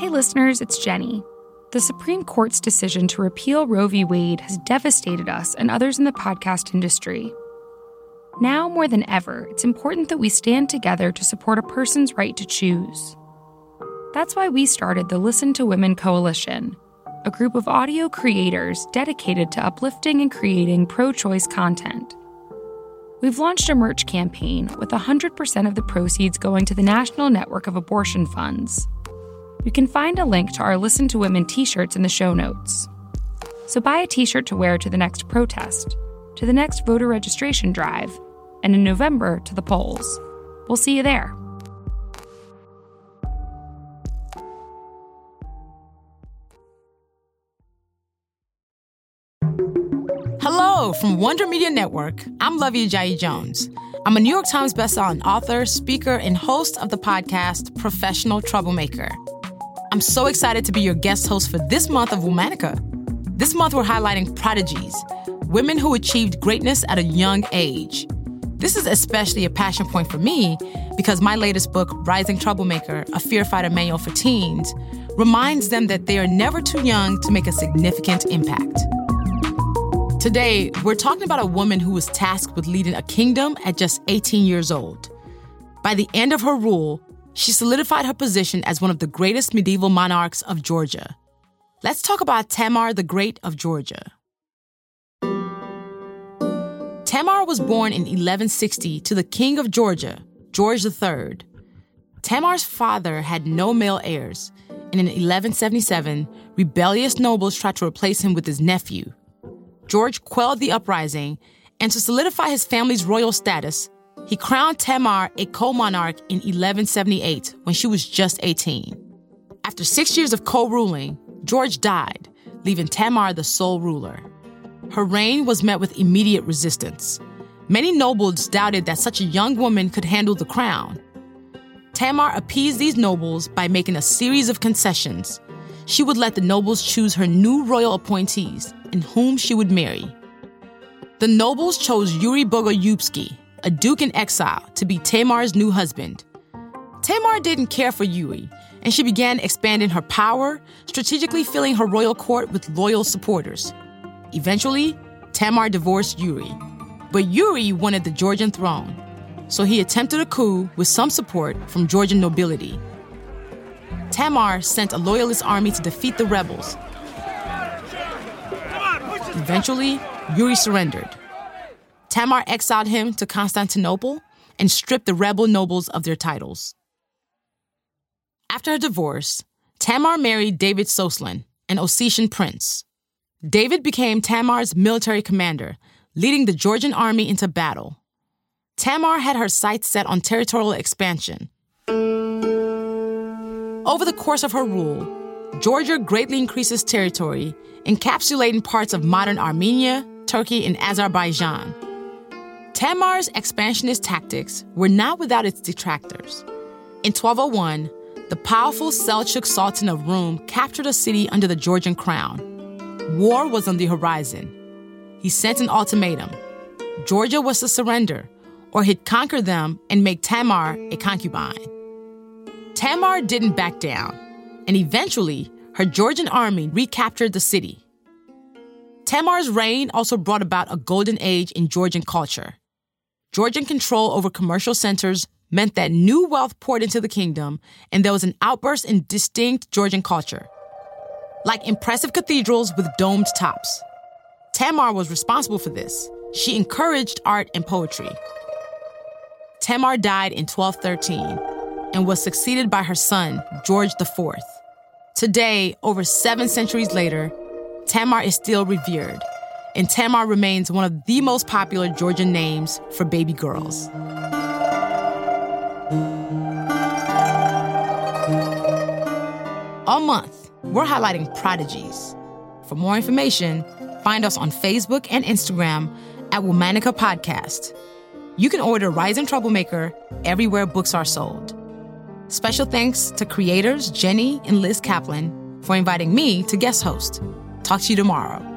Hey, listeners, it's Jenny. The Supreme Court's decision to repeal Roe v. Wade has devastated us and others in the podcast industry. Now more than ever, it's important that we stand together to support a person's right to choose. That's why we started the Listen to Women Coalition, a group of audio creators dedicated to uplifting and creating pro choice content. We've launched a merch campaign with 100% of the proceeds going to the National Network of Abortion Funds. You can find a link to our Listen to Women t shirts in the show notes. So buy a t shirt to wear to the next protest, to the next voter registration drive, and in November to the polls. We'll see you there. Hello from Wonder Media Network. I'm Luvvie Ajayi Jones. I'm a New York Times bestselling author, speaker, and host of the podcast Professional Troublemaker. I'm so excited to be your guest host for this month of Womanica. This month, we're highlighting prodigies, women who achieved greatness at a young age. This is especially a passion point for me because my latest book, Rising Troublemaker A Fear Fighter Manual for Teens, reminds them that they are never too young to make a significant impact. Today, we're talking about a woman who was tasked with leading a kingdom at just 18 years old. By the end of her rule, she solidified her position as one of the greatest medieval monarchs of Georgia. Let's talk about Tamar the Great of Georgia. Tamar was born in 1160 to the King of Georgia, George III. Tamar's father had no male heirs, and in 1177, rebellious nobles tried to replace him with his nephew. George quelled the uprising, and to solidify his family's royal status, he crowned Tamar a co monarch in 1178 when she was just 18. After six years of co ruling, George died, leaving Tamar the sole ruler. Her reign was met with immediate resistance. Many nobles doubted that such a young woman could handle the crown. Tamar appeased these nobles by making a series of concessions. She would let the nobles choose her new royal appointees and whom she would marry. The nobles chose Yuri Bogolyubsky, a duke in exile, to be Tamar's new husband. Tamar didn't care for Yuri, and she began expanding her power, strategically filling her royal court with loyal supporters. Eventually, Tamar divorced Yuri. But Yuri wanted the Georgian throne, so he attempted a coup with some support from Georgian nobility. Tamar sent a loyalist army to defeat the rebels. Eventually, Yuri surrendered. Tamar exiled him to Constantinople and stripped the rebel nobles of their titles. After her divorce, Tamar married David Soslan, an Ossetian prince. David became Tamar's military commander, leading the Georgian army into battle. Tamar had her sights set on territorial expansion. Over the course of her rule, Georgia greatly increases territory, encapsulating parts of modern Armenia, Turkey, and Azerbaijan. Tamar's expansionist tactics were not without its detractors. In 1201, the powerful Seljuk Sultan of Rum captured a city under the Georgian crown. War was on the horizon. He sent an ultimatum Georgia was to surrender, or he'd conquer them and make Tamar a concubine. Tamar didn't back down, and eventually, her Georgian army recaptured the city. Tamar's reign also brought about a golden age in Georgian culture. Georgian control over commercial centers meant that new wealth poured into the kingdom, and there was an outburst in distinct Georgian culture. Like impressive cathedrals with domed tops. Tamar was responsible for this. She encouraged art and poetry. Tamar died in 1213 and was succeeded by her son, George IV. Today, over seven centuries later, Tamar is still revered and Tamar remains one of the most popular Georgian names for baby girls. All month, we're highlighting prodigies. For more information, find us on Facebook and Instagram at Womanica Podcast. You can order Rising Troublemaker everywhere books are sold. Special thanks to creators Jenny and Liz Kaplan for inviting me to guest host. Talk to you tomorrow.